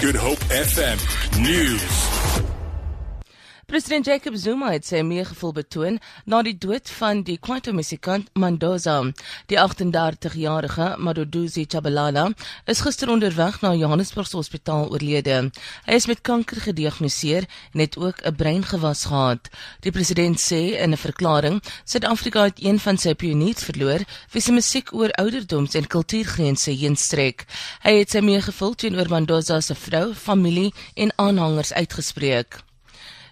Good Hope FM News. President Jacob Zuma het sy meegevoel betoon na die dood van die Kwaito musikant Mandoza. Die 38-jarige Madoduzi Chabalala is gister onderweg na Johannesburg Hospitaal oorlede. Hy is met kanker gediagnoseer en het ook 'n breingewas gehad. Die president sê in 'n verklaring: "Suid-Afrika het een van sy pioniers verloor wie se musiek oor ouderdoms en kultuurgrense heen strek." Hy het sy meegevoel teenoor Mandoza se vrou, familie en aanhangers uitgespreek.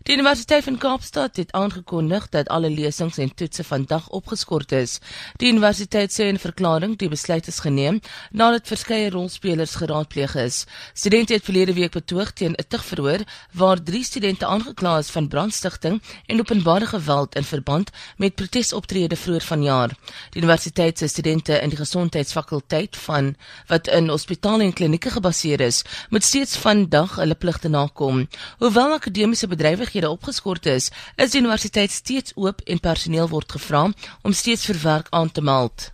Die Universiteit van Kaapstad het aangekondig dat alle lesings en toetse vandag opgeskort is. Die universiteit sê in 'n verklaring die besluit is geneem nadat verskeie rolspelers geraadpleeg is. Studente het verlede week betoog teen 'n tugverhoor waar 3 studente aangekla is van brandstigting en openbare geweld in verband met protesoptredes vroeër vanjaar. Die universiteit se studente in die gesondheidsfakulteit van wat in hospitale en klinieke gebaseer is, moet steeds vandag hulle pligte nakom. Hoewel akademiese bedrywighede besighede opgeskort is, is die universiteit steeds oop en personeel word gevra om steeds vir werk aan te meld.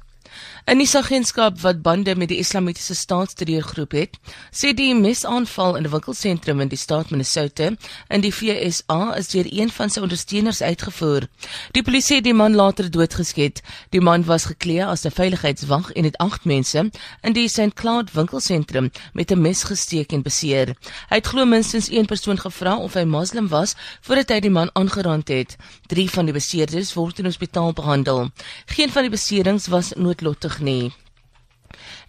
'n Nuusagentskap wat bande met die Islamitiese Staatsterreurgroep het, sê die mesaanval in 'n winkelsentrum in die staat Minnesota in die VSA is deur een van sy ondersteuners uitgevoer. Die polisie het die man later doodgeskiet. Die man was geklee as 'n veiligheidswag en het 8 mense in die St. Cloud winkelsentrum met 'n mes gesteek en beseer. Hy het glo minstens een persoon gevra of hy moslim was voordat hy die man aangerand het. 3 van die beseerdes word in hospitaal behandel. Geen van die beserings was noodlottig nodig nie.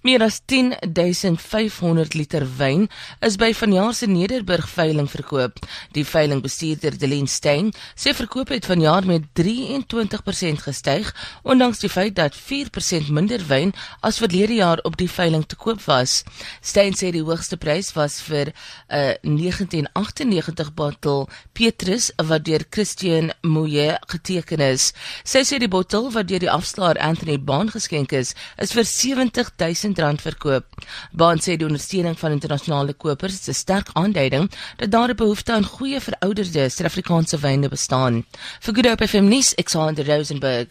Meer as 10500 liter wyn is by vanjaar se Nederburg veiling verkoop. Die veilingbestuurder Delien Stein sê verkoop het vanjaar met 23% gestyg, ondanks die feit dat 4% minder wyn as verlede jaar op die veiling te koop was. Stein sê die hoogste prys was vir 'n 1998 bottel Petrus wat deur Christian Mouye geteken is. Sy sê die bottel wat deur die afslaer Anthony Bond geskenk is, is vir 70000 R1000 verkoop. Baan sê die ondersteuning van internasionale kopers is 'n sterk aanduiding dat daar 'n behoefte aan goeie verouderde Suid-Afrikaanse wyne bestaan. Vir Good Hope FM nuus, Alexander Rosenberg.